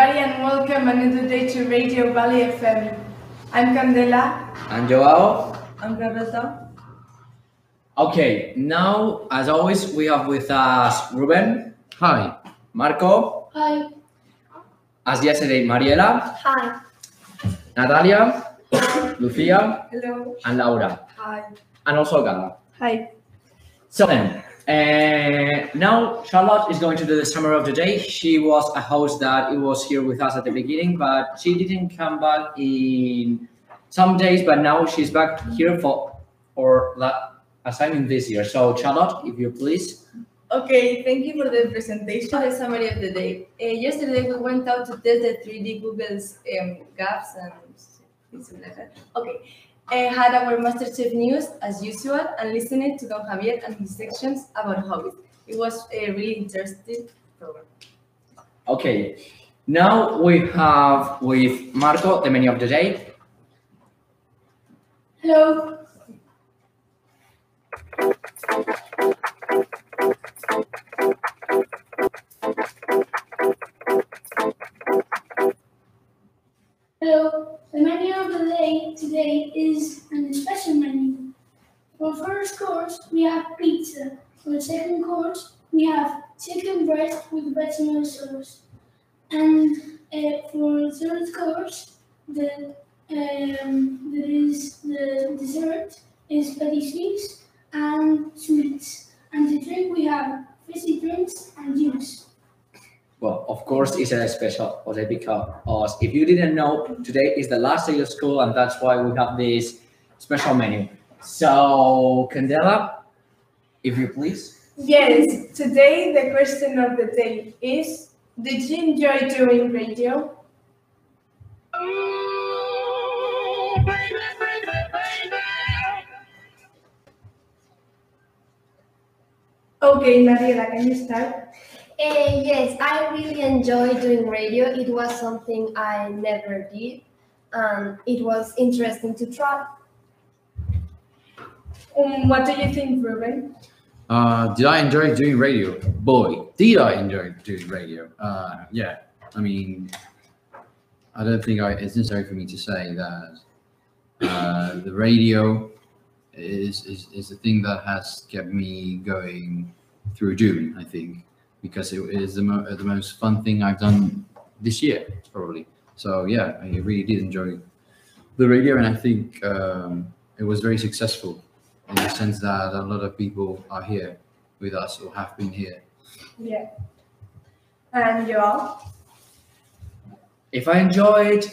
Hello, everybody, and welcome another day to Radio Valley FM. I'm Candela. And Joao? I'm Roberta. Okay, now, as always, we have with us Ruben, Hi. Marco, Hi. as yesterday, Mariela, Hi. Natalia, Lucia, Hello. and Laura, Hi. and also Gala. Hi. So then, uh, now Charlotte is going to do the summary of the day. She was a host that it was here with us at the beginning, but she didn't come back in some days. But now she's back here for for that assignment this year. So Charlotte, if you please. Okay, thank you for the presentation. The summary of the day. Uh, yesterday we went out to test the 3D Google's um, gaps and like that. Okay, uh, had our MasterChef news as usual and listened to Don Javier and his sections about hobbies. It was a really interesting program. Okay, now we have with Marco the menu of the day. Hello. Hello. The menu of the day today is an special menu. For first course, we have pizza. For second course, we have chicken breast with bechamel sauce. And uh, for third course, the um, there is the dessert is pastries and sweets. And the drink we have fizzy drinks and juice. Well, of course, it's a special holiday uh, because if you didn't know, today is the last day of school, and that's why we have this special menu. So, Candela, if you please. Yes, today the question of the day is Did you enjoy doing radio? Okay, Mariela, can you start? Uh, yes, I really enjoy doing radio. It was something I never did, and it was interesting to try. Um, what do you think, Ruben? Uh, did I enjoy doing radio? Boy, did I enjoy doing radio. Uh, yeah, I mean, I don't think I, it's necessary for me to say that uh, the radio is, is, is the thing that has kept me going through June, I think, because it is the, mo- the most fun thing I've done this year, probably. So, yeah, I really did enjoy the radio, and I think um, it was very successful in the sense that a lot of people are here with us or have been here. Yeah. And Joao? If I enjoyed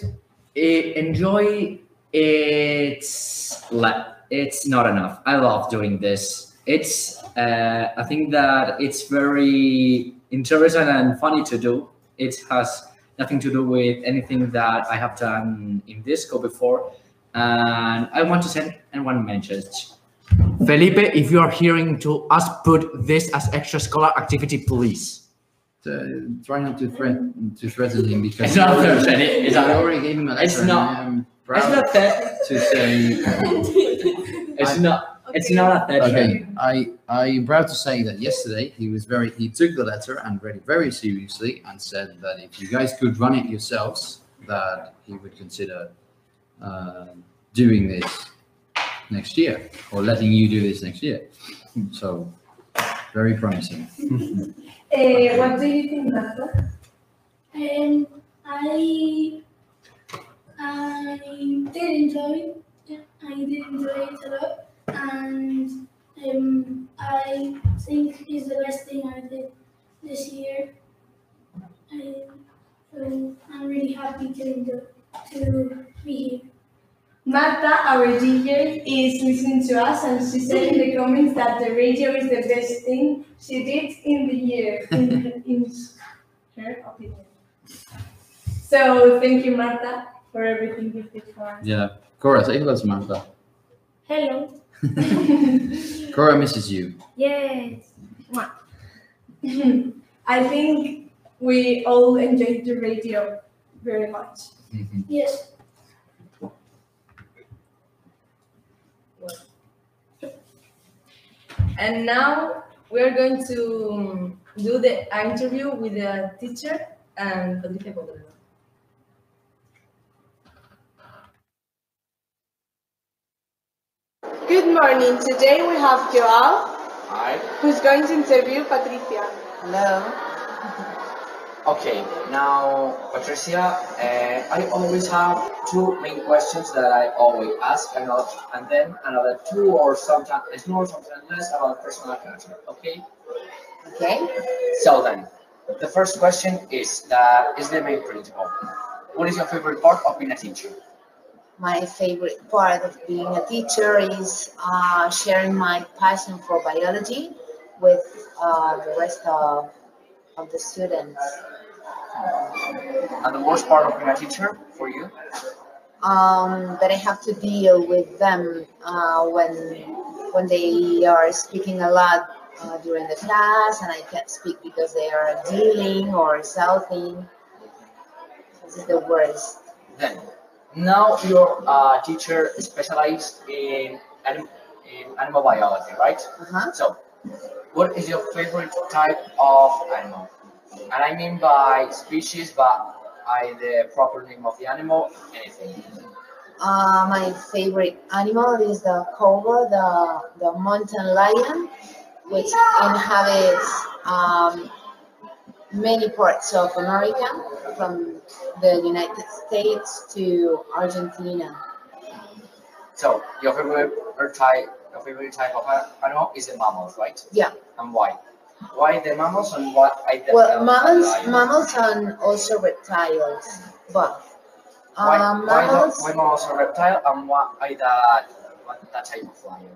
it, enjoy it's like it's not enough. I love doing this. It's uh, I think that it's very interesting and funny to do. It has nothing to do with anything that I have done in disco before, and I want to send one message. Felipe, if you are hearing to us, put this as extra scholar activity, please. So try not to threaten to threaten him because It's not threatening, it's I not- already gave him a letter. it's not- I am It's not that. to say. It's I- not. It's not a Okay, I I'm proud to say that yesterday he was very he took the letter and read it very seriously and said that if you guys could run it yourselves, that he would consider uh, doing this next year or letting you do this next year. So very promising. Uh, what do you think, Marco? Um, I I did enjoy it. I did enjoy it a lot, and um, I think it's the best thing I did this year. I, so I'm really happy to to be here. Marta, our DJ, is listening to us and she said in the comments that the radio is the best thing she did in the year, in, in her opinion. So thank you, Marta, for everything you did for us. Yeah. Cora, say hello to Martha. Hello. Cora misses you. Yes. I think we all enjoyed the radio very much. Yes. And now we're going to um, do the interview with the teacher and Patricia Contreras. Good morning. Today we have Joao, Hi. who's going to interview Patricia. Hello. Okay, now Patricia, uh, I always have two main questions that I always ask, and, and then another two or sometimes more, sometimes less about personal character. Okay. Okay. So then, the first question is that is the main principle. What is your favorite part of being a teacher? My favorite part of being a teacher is uh, sharing my passion for biology with uh, the rest of, of the students. And the worst part of being a teacher for you? Um, that I have to deal with them uh, when when they are speaking a lot uh, during the class and I can't speak because they are dealing or shouting. This is the worst. Then, now you're a teacher specialized in, anim- in animal biology, right? Uh-huh. So, what is your favorite type of animal? And I mean by species, but by the proper name of the animal, anything. Uh, my favorite animal is the cougar, the, the mountain lion, which inhabits um, many parts of America, from the United States to Argentina. So, your favorite type, your favorite type of animal is the mammals, right? Yeah. And why? Why the mammals and why the Well, mammals, lion? mammals and also reptiles, but Why, uh, why, mammals, why mammals are reptile and why that, what, that type of lion?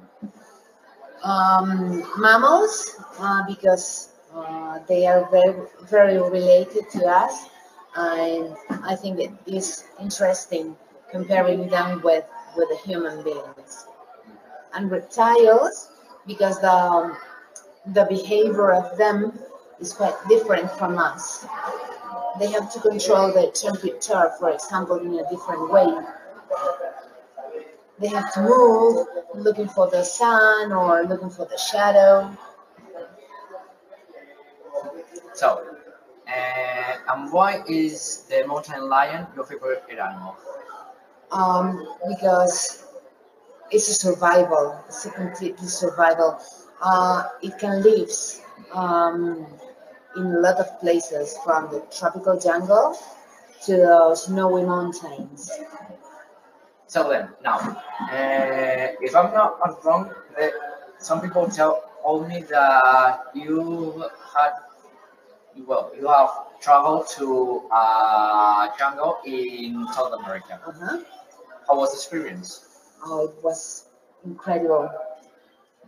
um, mammals, uh, because uh, they are very, very related to us, and I think it is interesting comparing them with with the human beings. And reptiles, because the um, the behavior of them is quite different from us. They have to control the temperature, for example, in a different way. They have to move, looking for the sun or looking for the shadow. So, uh, and why is the mountain lion your favorite animal? um, because it's a survival. It's a completely survival. Uh, it can live um, in a lot of places, from the tropical jungle to the snowy mountains. So then, now, uh, if I'm not wrong, the, some people tell told me that you had, well, you have traveled to a jungle in South America. Uh-huh. How was the experience? Oh, it was incredible.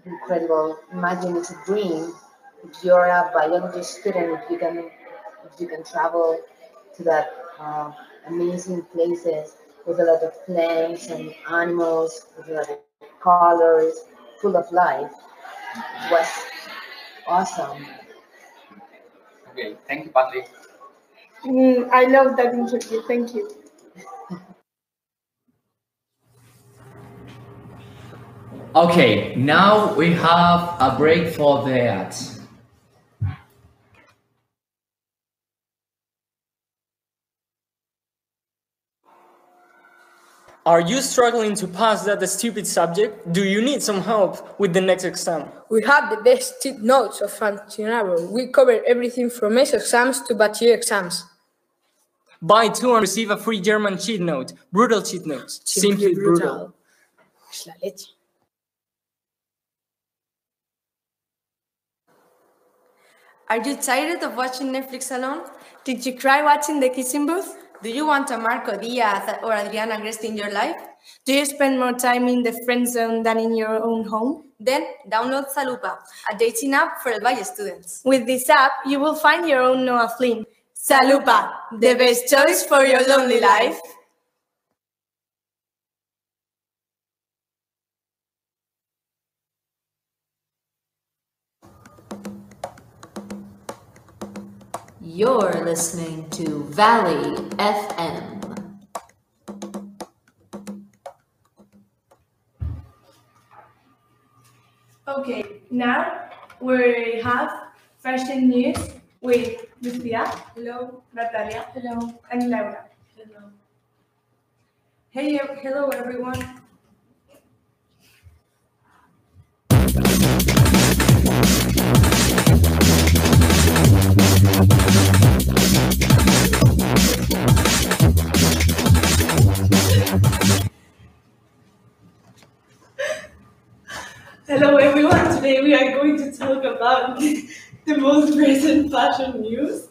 Incredible. Imagine it's a dream. If you're a biology student, if you can, if you can travel to that uh, amazing places with a lot of plants and animals, with a lot of colors, full of life. It was awesome. Okay, thank you, Patrick. Mm, I love that interview. Thank you. Okay, now we have a break for the ads. Are you struggling to pass that stupid subject? Do you need some help with the next exam? We have the best tip notes of Fantinaro. We cover everything from S exams to bachelor exams. Buy two and receive a free German cheat note. Brutal cheat notes. Simply, brutal. Es la. Are you tired of watching Netflix alone? Did you cry watching the kissing booth? Do you want a Marco Diaz or Adriana Agresti in your life? Do you spend more time in the friend zone than in your own home? Then download Salupa, a dating app for El Valle students. With this app, you will find your own Noah Flynn. Salupa, the best choice for your lonely life. You're listening to Valley FM. Okay, now we have fashion news with Lucia, Hello. Natalia, Hello. and Laura. Hello. Hey, hello everyone. Hello everyone, today we are going to talk about the most recent fashion news.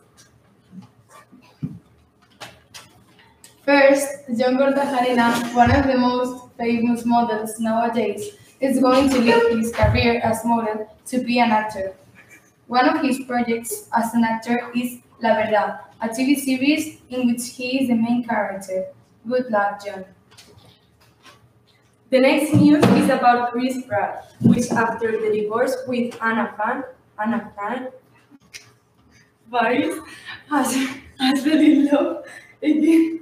First, Jon Kortajarena, one of the most famous models nowadays, is going to leave his career as model to be an actor. One of his projects as an actor is La Verdad, a TV series in which he is the main character. Good luck, John. The next news is about Chris Pratt, which after the divorce with Anna Fan, Anna Fan, Faris has, has been in love again.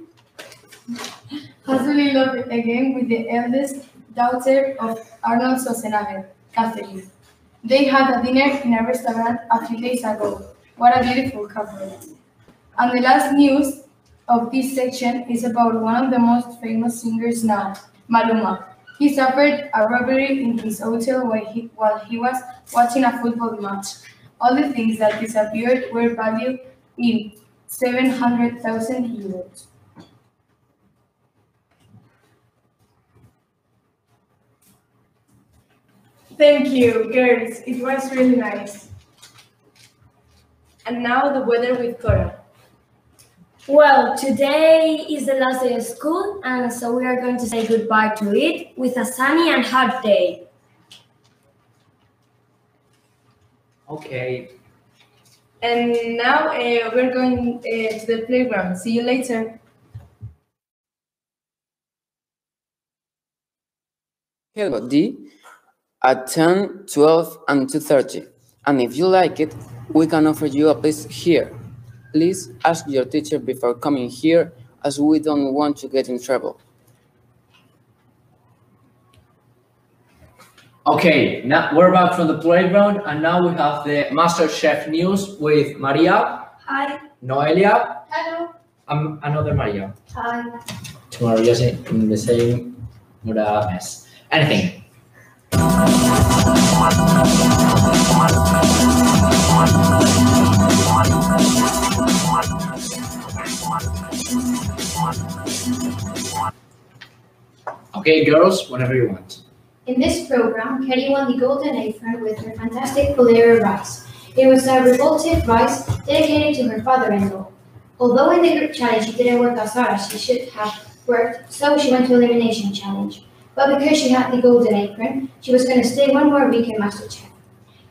Has been in love again with the eldest daughter of Arnold Schwarzenegger, Katherine. They had a dinner in a restaurant a few days ago. What a beautiful couple. And the last news of this section is about one of the most famous singers now, Maluma. He suffered a robbery in his hotel while he, while he was watching a football match. All the things that disappeared were valued in 700,000 euros. Thank you, girls. It was really nice. And now the weather with Cora. Well, today is the last day of school, and so we are going to say goodbye to it with a sunny and hot day. Okay. And now uh, we're going uh, to the playground. See you later. Hello, D. At 10, 12, and 2.30. And if you like it, we can offer you a place here. Please ask your teacher before coming here as we don't want to get in trouble. Okay, now we're back from the playground, and now we have the Master Chef news with Maria, Hi. Noelia, Hello. and another Maria. Hi. Two Marias in in the same Mura mess. Anything. Okay, girls, whenever you want. In this program, Kelly won the Golden Apron with her fantastic Bolero rice. It was a revolted rice dedicated to her father-in-law. Although in the group challenge she didn't work as hard as she should have worked, so she went to elimination challenge. But because she had the Golden Apron, she was going to stay one more week in MasterChef.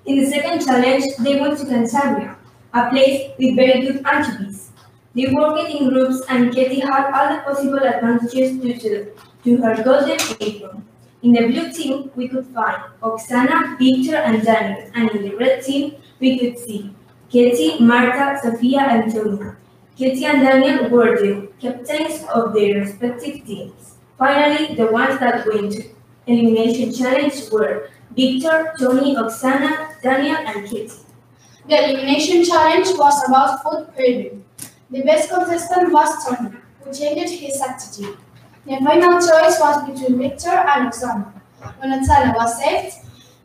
In the second challenge, they went to Santoña, a place with very good anchovies. They worked in groups and Katie had all the possible advantages due to, to her golden apron. In the blue team, we could find Oksana, Victor, and Daniel, and in the red team, we could see Katie, Marta, Sofia, and Tony. Katie and Daniel were the captains of their respective teams. Finally, the ones that went to elimination challenge were Victor, Tony, Oksana, Daniel, and Katie. The elimination challenge was about food pairing. The best contestant was Tony, who changed his attitude. The final choice was between Victor and Oksana. When Oksana was saved,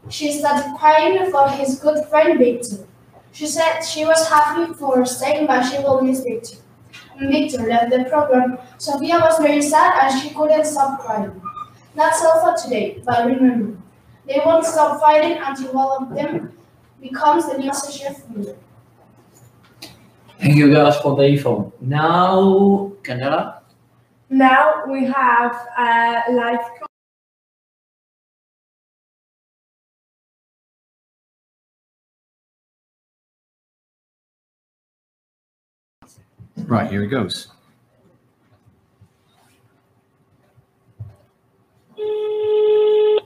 she started crying for his good friend Victor. She said she was happy for staying, but she will miss Victor. When Victor left the program, Sofia was very sad and she couldn't stop crying. That's all for today, but remember, they won't stop fighting until one of them becomes the new chef ruler. Thank you guys for the info. Now, Candela. Now we have a live Right, here it goes. Mm.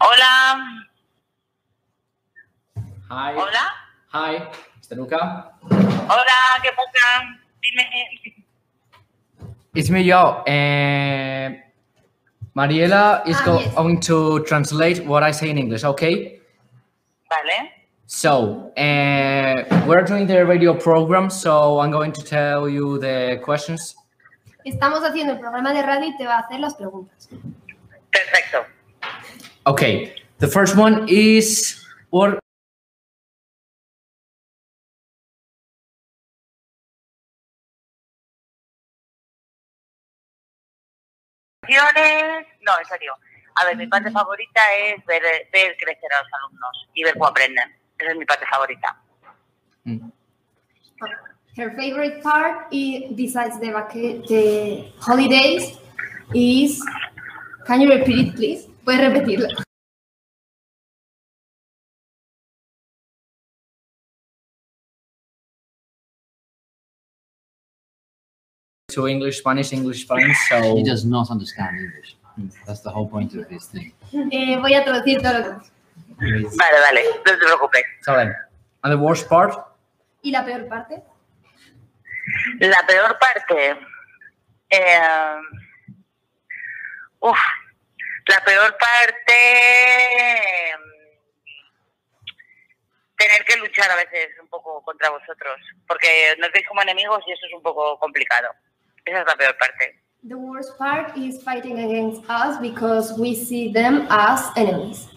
Hola. Hi. Hola. Hi. Mr. Luca. Hola, ¿qué pasa? Dime. It's me, yo. Uh, Mariela is Ah, go- yes. going to translate what I say in English, okay? Vale. So, uh, we're doing the radio program, so I'm going to tell you the questions. Estamos haciendo el programa de radio y te va a hacer las preguntas. Perfecto. Okay, the first one is what No, en serio. A ver, mi parte favorita es ver, ver crecer a los alumnos y ver cómo aprenden. Esa es mi parte favorita. Mm. Her favorite part, i- besides the, the holidays, is. Can you repeat it, please? Puedes repetirlo. to English, Spanish, English, Spanish. So He does not understand English. That's the whole point of this thing. Eh, voy a traducir todo lo que. Vale, vale, no te preocupes. So then, and the worst part? ¿Y la peor parte? La peor parte. eh, uf, la peor parte. mm, Tener que luchar a veces un poco contra vosotros. Porque nos veis como enemigos y eso es un poco complicado. Esa es la peor parte. The worst part is fighting against us because we see them as enemies.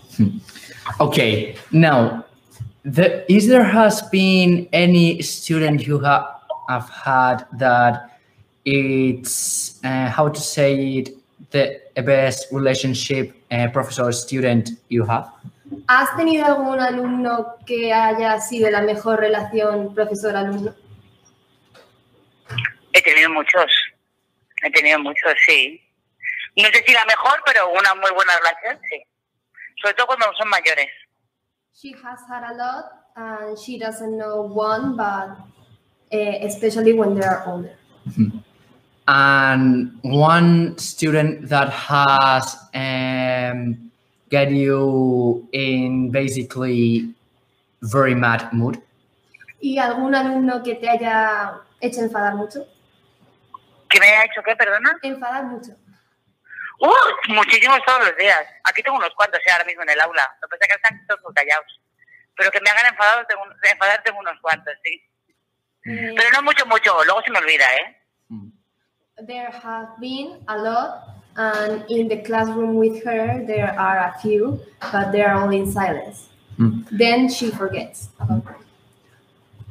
Okay, now, the, is there has been any student who ha, have had that it's uh, how to say it the best relationship uh, professor student you have? ¿Has tenido algún alumno que haya sido la mejor relación profesor-alumno? He tenido muchos. He tenido muchos, sí. No sé si la mejor, pero una muy buena relación, sí. Sobre todo cuando son mayores. She has had a lot and she doesn't know one, but eh, especially when they are older. And one student that has um, get you in basically very mad mood. ¿Y algún alumno que te haya hecho enfadar mucho? ¿Que me haya hecho qué, perdona? Enfadar mucho. ¡Uh! Muchísimos todos los días. Aquí tengo unos cuantos ya ahora mismo en el aula. Lo que pasa es que están todos muy callados. Pero que me hagan enfadado, tengo, enfadar tengo unos cuantos, sí. Eh, Pero no mucho, mucho. Luego se me olvida, ¿eh? There have been a lot, and in the classroom with her, there are a few, but they are all in silence. Hmm. Then she forgets.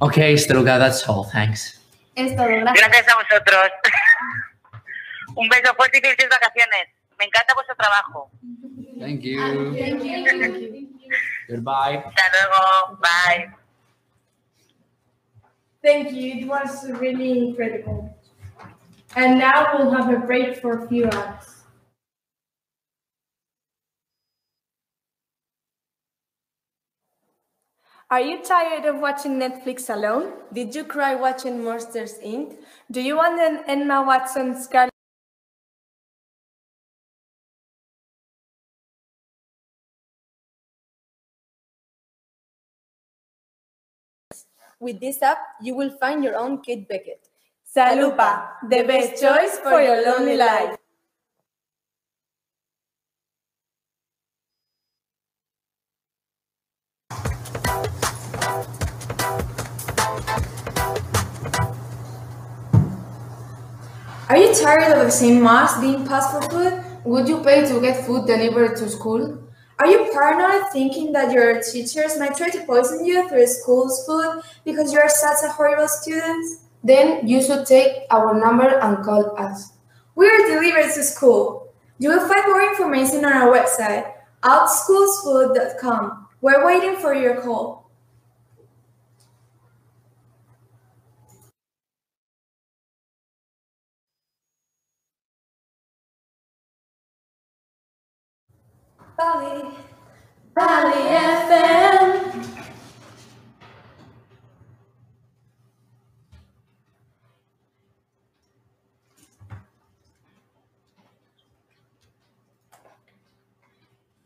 Okay, Steluga, that's all. Thanks. Es todo, gracias. Gracias a vosotros. Un beso fuerte y felices vacaciones. Me encanta vuestro trabajo. Thank you. Thank you. Thank you. Goodbye. Hasta luego. Bye. Thank you. It was really incredible. And now we'll have a break for a few hours. Are you tired of watching Netflix alone? Did you cry watching Monsters Inc? Do you want an Emma Watson Scarlet? With this app, you will find your own Kate Beckett. Salupa, the best choice for your lonely life. Are you tired of the same masks being passed for food? Would you pay to get food delivered to school? Are you paranoid thinking that your teachers might try to poison you through school's food because you are such a horrible student? Then you should take our number and call us. We are delivered to school. You will find more information on our website, outschoolsfood.com. We're waiting for your call. Valley, Valley FM.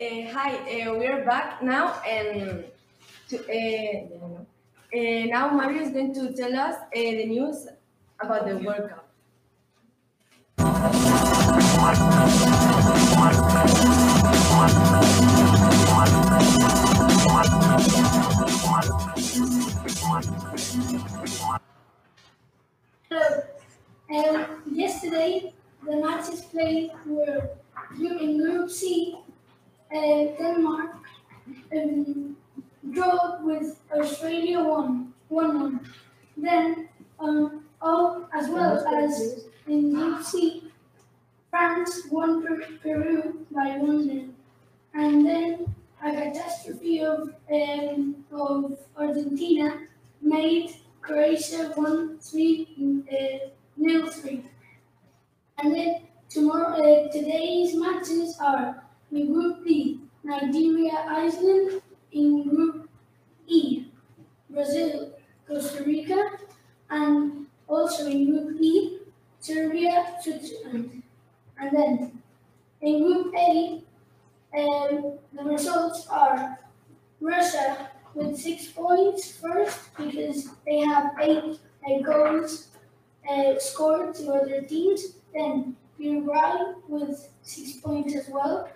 Uh, hi, uh, we are back now, and to, uh, now Mario is going to tell us the news about the World Cup. Hello. Um, yesterday, the matches played were during Group C Denmark um, draw with Australia one, one one. Then, um, oh, as well as in C, France won Per- Peru by one nil, and then a catastrophe of um, of Argentina made Croatia one three uh, nil three. And then tomorrow, uh, today's matches are in Group D, Nigeria, Iceland. In Group E, Brazil, Costa Rica, and also in Group E, Serbia, Switzerland. And then in Group A, um, the results are Russia with six points first because they have eight uh, goals uh, scored to other teams. Then Uruguay with six points as well,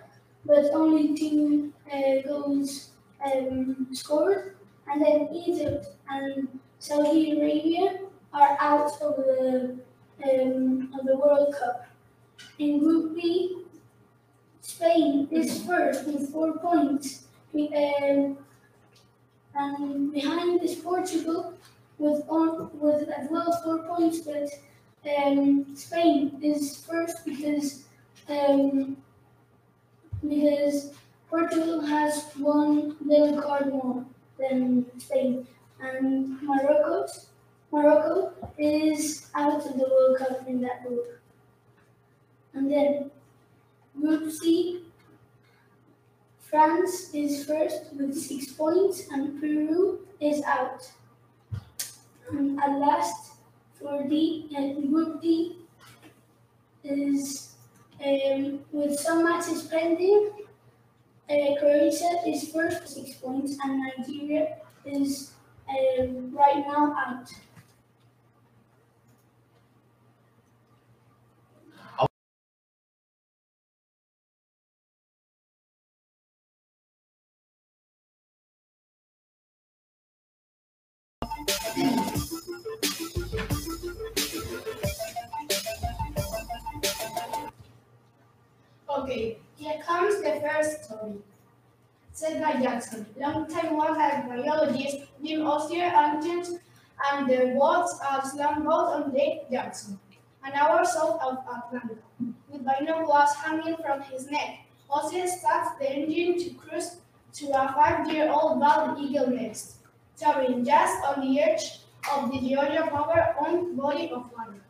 but only two uh, goals um, scored. And then Egypt and Saudi Arabia are out of the um, of the World Cup. In Group B, Spain is first with four points. Um, and behind is Portugal with on, with as well four points, but um, Spain is first because um, because Portugal has one yellow card more than Spain, and Morocco Morocco is out of the World Cup in that group. And then Group C, France is first with six points, and Peru is out. And at last, for D, uh, Group D is um, with some matches pending. Uh, Croatia is first six points, and Nigeria is um, right now out. First story. Said by Jackson. Long time was a biologist, Jim Ozier, Ancient, and the words of slam boat on Lake Jackson, an hour south of Atlanta, with binoculars hanging from his neck. Ozier starts the engine to cruise to a five-year-old bald eagle nest, towering just on the edge of the Georgia Power-owned body of water.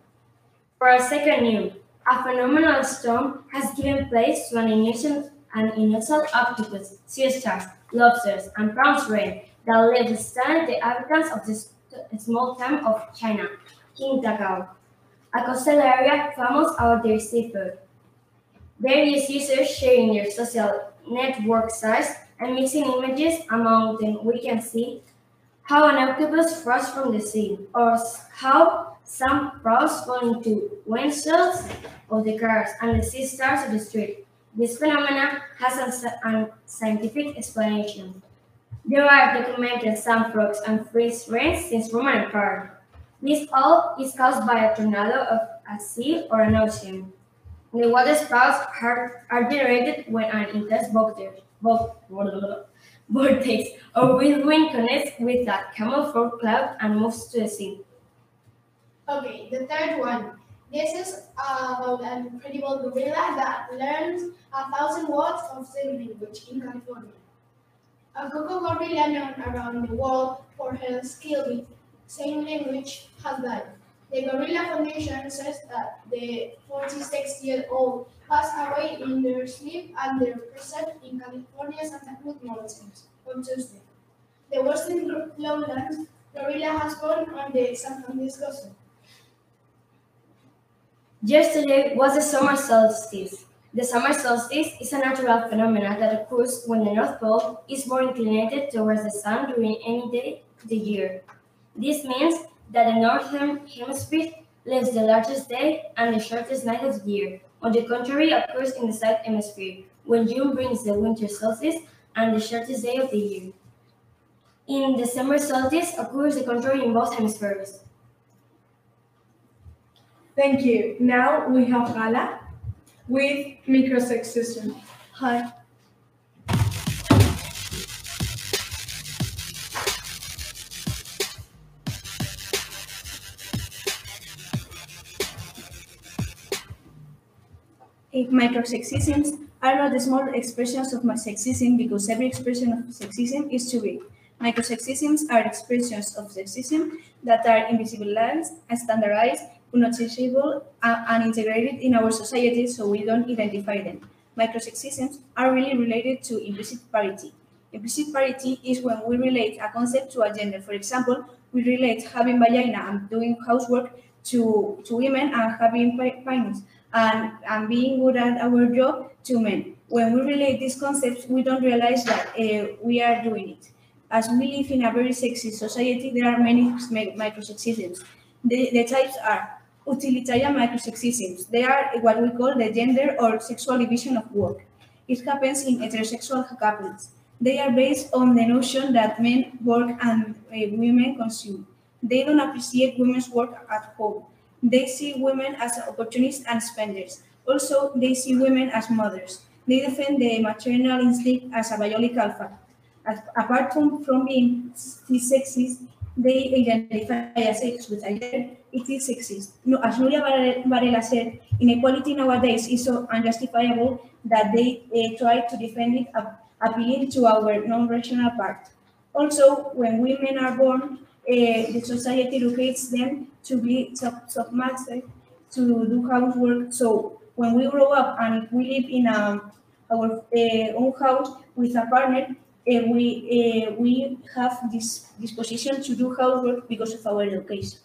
For a second news, a phenomenal storm has given place to an innocent, an innocent octopus, sea stars, lobsters, and prawns rain that left stunned the inhabitants of this small town of China, Qingdao, a coastal area famous for their seafood. Various users sharing their social network sites and mixing images among them, we can see how an octopus froze from the sea, or how some frogs fall into windshields of the cars and the sea stars of the street. This phenomena has a scientific explanation. There are documented some frogs and freeze rains since Roman Empire. This all is caused by a tornado of a sea or an ocean. The water spouts are, are generated when an intense vortex, vo- vortex or whirlwind connects with cumuliform cloud and moves to the sea. Okay, the third one. This is uh, about an incredible gorilla that learns a thousand words of sign language in California. A Koko gorilla known around the world for her skill with sign language has died. The Gorilla Foundation says that the 46-year-old passed away in their sleep under pressure in California's Santa Cruz Mountains on Tuesday. The western lowlands gorilla has born on the San Francisco Zoo. Yesterday was the summer solstice. The summer solstice is a natural phenomenon that occurs when the North Pole is more inclinated towards the sun during any day of the year. This means that the northern hemisphere lives the largest day and the shortest night of the year. On the contrary, occurs in the south hemisphere, when June brings the winter solstice and the shortest day of the year. In the summer solstice occurs the contrary in both hemispheres. Thank you. Now we have Gala. with microsexism. Hi. Microsexisms are not small expressions of my sexism because every expression of sexism is too big. Microsexisms are expressions of sexism that are invisibilized, and standardized, unnoticeable, uh, and integrated in our society so we don't identify them. Microsexisms are really related to implicit parity. Implicit parity is when we relate a concept to a gender. For example, we relate having vagina and doing housework to, to women and having penis and, and being good at our job to men. When we relate these concepts, we don't realize that uh, we are doing it. As we live in a very sexist society, there are many microsexisms. The, the types are utilitarian microsexisms. They are what we call the gender or sexual division of work. It happens in heterosexual couples. They are based on the notion that men work and uh, women consume. They don't appreciate women's work at home. They see women as opportunists and spenders. Also, they see women as mothers. They defend the maternal instinct as a biological fact. Apart from, from being sexist, they identify as sex with a gender, it is sexist. No, as Nuria Varela said, inequality nowadays is so unjustifiable that they uh, try to defend it, ap- appealing to our non-rational part. Also, when women are born, uh, the society educates them to be sub- submerged to do housework. So when we grow up and we live in a, our uh, own house with a partner, uh, we we have this disposition to do housework because of our education.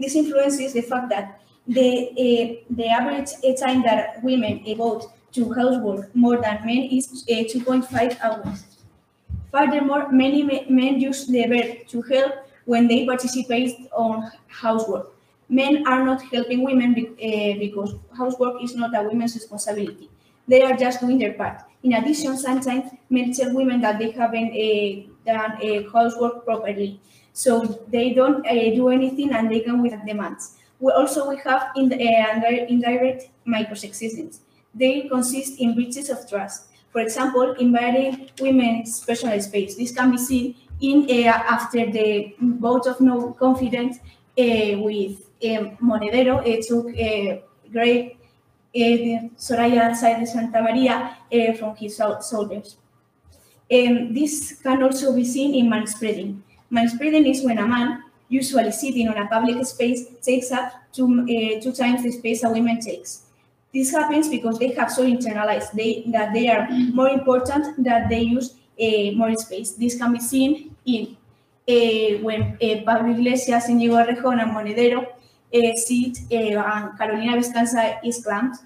This influences the fact that the uh, the average uh, time that women devote to housework more than men is uh, 2.5 hours. Furthermore, many men use the verb to help when they participate on housework. Men are not helping women be- because housework is not a woman's responsibility. They are just doing their part. In addition, sometimes men tell women that they haven't uh, done uh, housework properly, so they don't uh, do anything and they come with demands. We also we have in uh, indi- indirect microsexisms. They consist in breaches of trust. For example, invading women's personal space. This can be seen in uh, after the vote of no confidence uh, with um, Monedero It took uh, great uh, Soraya Sáenz de Santamaría uh, from his soldiers. Um, this can also be seen in manspreading. Manspreading is when a man, usually sitting on a public space, takes up two, uh, two times the space a woman takes. This happens because they have so internalized they, that they are more important that they use uh, more space. This can be seen in uh, when Pablo Iglesias, Íñigo Errejón, and Monedero sit and Carolina Bescansa is clamped.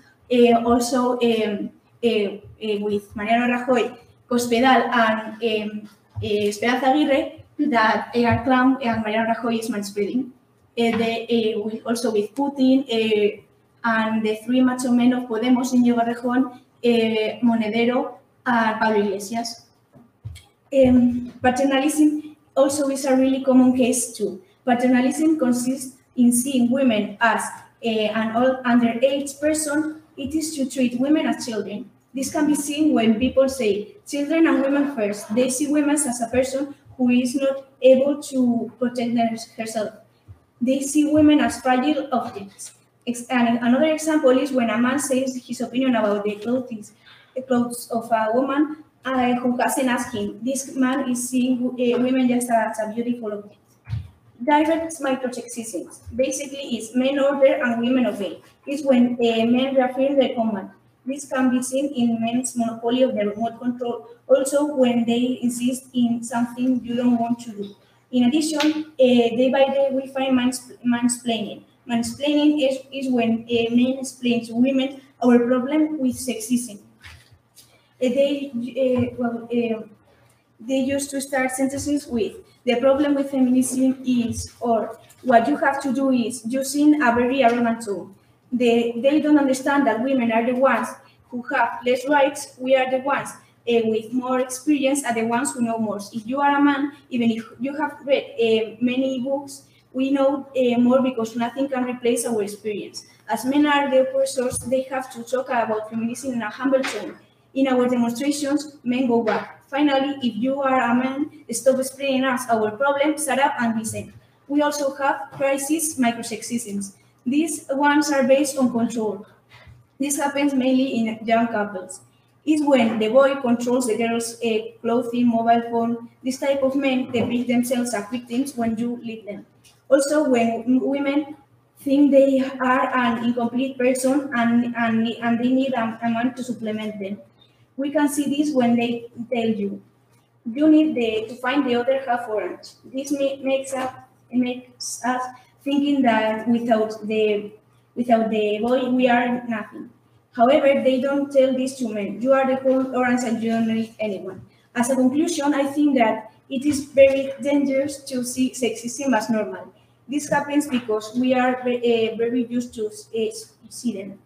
Also um, with Mariano Rajoy, Cospedal, and um, Esperanza Aguirre that uh, clamped and Mariano Rajoy is manspreading. Uh, the, uh, with, also with Putin uh, and the three macho men of Podemos, Íñigo Errejón, uh, Monedero, and Pablo Iglesias. Um, paternalism also is a really common case too. Paternalism consists in seeing women as an old underage person. It is to treat women as children. This can be seen when people say children and women first. They see women as a person who is not able to protect herself. They see women as fragile objects. And another example is when a man says his opinion about the clothes, the clothes of a woman uh, who hasn't asked him. This man is seeing uh, women just as a beautiful object. Direct microsexisms basically is men order and women obey. It's when uh, men reaffirm their command. This can be seen in men's monopoly of the remote control, also when they insist in something you don't want to do. In addition, uh, day by day we find mans- mansplaining. Mansplaining is, is when uh, men explain to women our problem with sexism. Uh, they, uh, well, they used to start sentences with the problem with feminism is, or what you have to do is, using a very arrogant tone. They, they don't understand that women are the ones who have less rights, we are the ones uh, with more experience are the ones who know more. If you are a man, even if you have read uh, many books, we know uh, more because nothing can replace our experience. As men are the oppressors, they have to talk about feminism in a humble tone. In our demonstrations, men go back. Finally, if you are a man, stop explaining us our problem, shut up and listen. We also have crisis microsexisms. These ones are based on control. This happens mainly in young couples. Is when the boy controls the girl's uh, clothing, mobile phone. This type of men they depict themselves as victims when you leave them. Also, when women think they are an incomplete person and, and, and they need a, a man to supplement them. We can see this when they tell you, you need the, to find the other half orange. This ma- makes, up, makes us thinking that without the, without the boy, we are nothing. However, they don't tell this to men. You are the whole orange and you don't need anyone. As a conclusion, I think that it is very dangerous to see sexism as normal. This happens because we are uh, very used to uh, see them.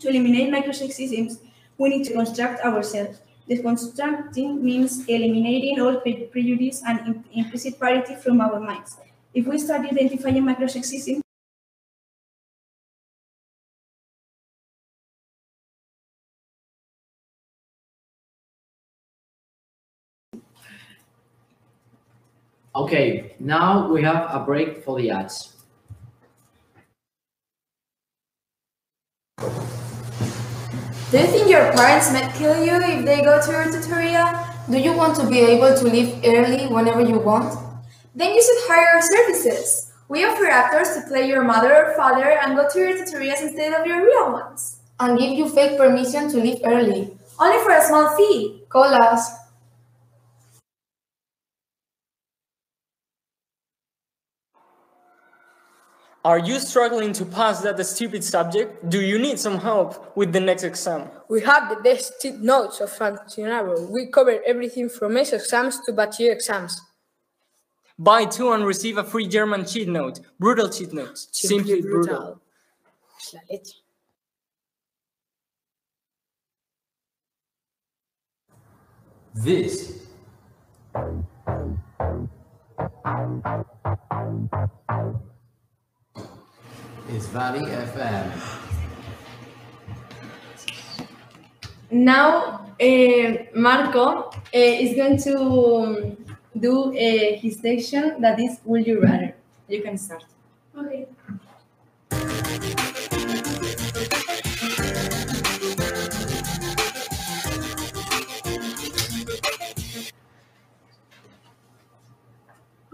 To eliminate microsexisms, we need to construct ourselves. Deconstructing means eliminating all pre- prejudice and implicit parity from our minds. If we start identifying microsexism, Okay, now we have a break for the ads. Do you think your parents might kill you if they go to your tutoria? Do you want to be able to leave early whenever you want? Then you should hire our services. We offer actors to play your mother or father and go to your tutorials instead of your real ones. And give you fake permission to leave early. Only for a small fee. Call us. Are you struggling to pass that stupid subject? Do you need some help with the next exam? We have the best cheat notes of Funcionaro. We cover everything from S exams to bachelor exams. Buy two and receive a free German cheat note. Brutal cheat notes. Simply, brutal. Es la leche. This is Valley FM. Now, uh, Marco uh, is going to um, do uh, his section that is Would You Rather. You can start. Okay.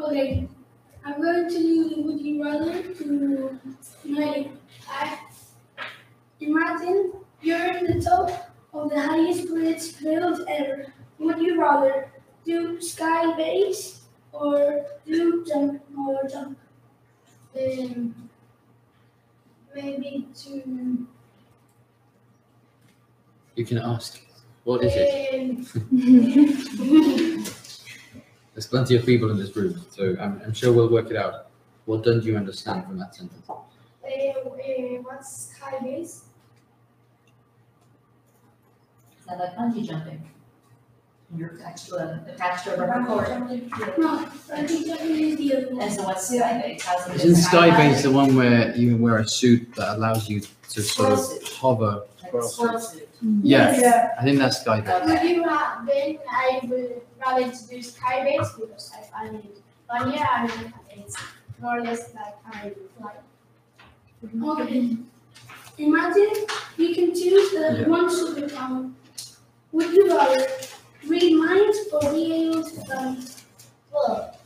Okay, I'm going to do Would You Rather to my I Imagine you're in the top of the highest bridge built ever. Would you rather do sky base or do jump or jump? Um, maybe to You can ask. What is it? um, There's plenty of people in this room, so I'm, I'm sure we'll work it out. What don't you understand from that sentence? uh, uh, what's sky base? Is that like bungee jumping? You're attached to a, attached to a rubber cord. No, I think jumping is the other one. And so what's sky base? How's it? Isn't Skybase the one where you wear a suit that allows you to sort of hover? Like a squirrel suit. Yeah, Yeah. I think that's Skybase. Would you ra- then I would rather to do sky base because I find it funnier and it's more or less like I fly. Okay. Imagine you can choose the Yeah. one superpower. Would you rather read minds or be able to fly? Well,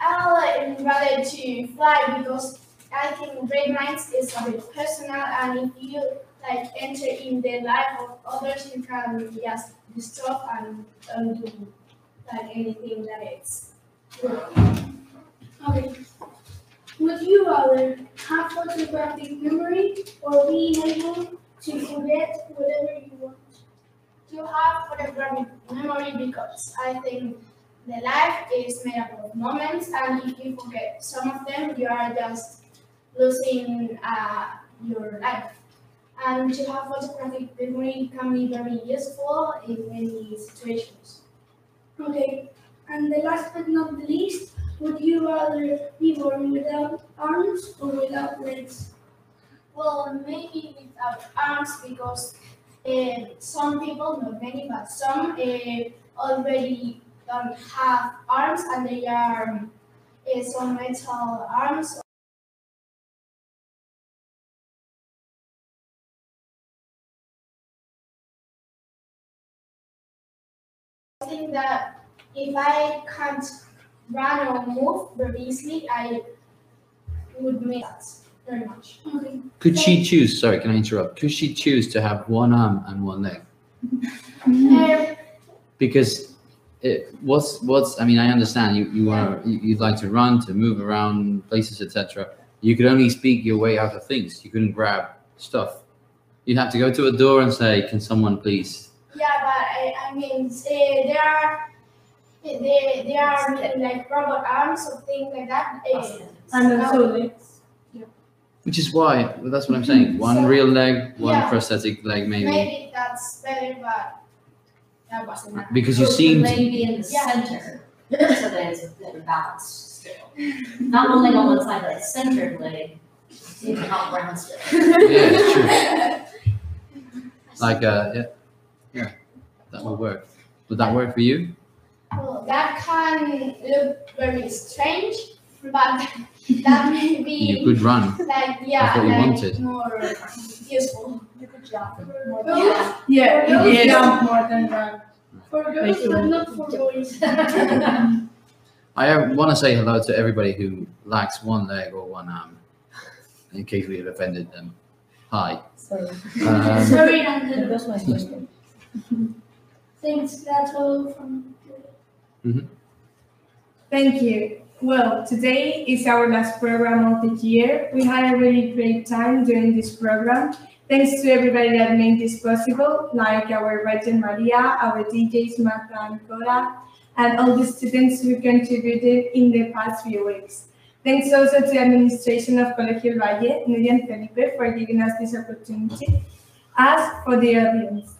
uh, rather to fly because I think great minds is a bit personal, and if you like enter in the life of others, you can just disturb and don't do like anything that is good. Okay. Would you rather have photographic memory or being able to forget whatever you want? To have photographic memory because I think the life is made up of moments, and if you forget some of them, you are just losing uh, your life. And to have photographic memory can be very useful in many situations. Okay. And the last but not the least, would you rather be born without arms or without legs? Well, maybe without arms because some people, not many, but some uh, already don't have arms and they are uh, some metal arms. I think that if I can't run or move very easily, I would miss that very much. Could she choose? Sorry, can I interrupt? Could she choose to have one arm and one leg? Um, Because it, what's what's I mean I understand you you want to you'd like to run to move around places etc. You could only speak your way out of things. You couldn't grab stuff. You'd have to go to a door and say, "Can someone please?" Yeah, but I, I mean, uh, there are there, there are like robot arms or things like that. And also legs. Which is why well, that's what I'm saying. One real leg, one Yeah. prosthetic leg, maybe. Maybe that's better, but that wasn't that. Because you seem the leg to, be in the Yeah. center, so that it's better balanced still. Not only leg on one side, but a centered leg, so you can hop still. yeah, it's true. Like uh, yeah, yeah, that would work. Would that work for you? Well, that can look very strange, but that may be You could run. like yeah, That's what you wanted. more useful. You could jump. More Yeah, Yeah. it is more than run. For girls, but not for boys. I want to say hello to everybody who lacks one leg or one arm, in case we have offended them. Hi. Sorry. Um, Sorry, Nanda. That was my question. Thanks, that's all from. Thank you. Well, today is our last program of the year. We had a really great time doing this program. Thanks to everybody that made this possible, like our Virgin Maria, our DJs Marta and Cora, and all the students who contributed in the past few weeks. Thanks also to the administration of Colegio Valle, Nuria and Felipe, for giving us this opportunity. As for the audience,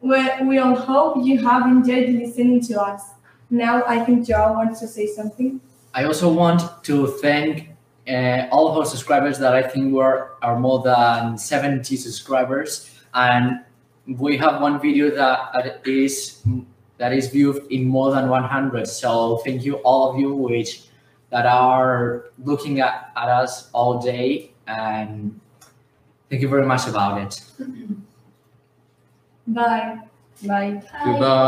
we, we all hope you have enjoyed listening to us. Now I think Joao wants to say something. I also want to thank uh, all of our subscribers that I think were are more than 70 subscribers, and we have one video that is that is viewed in more than 100. So thank you all of you which that are looking at, at us all day, and thank you very much about it. Bye. Bye. Goodbye.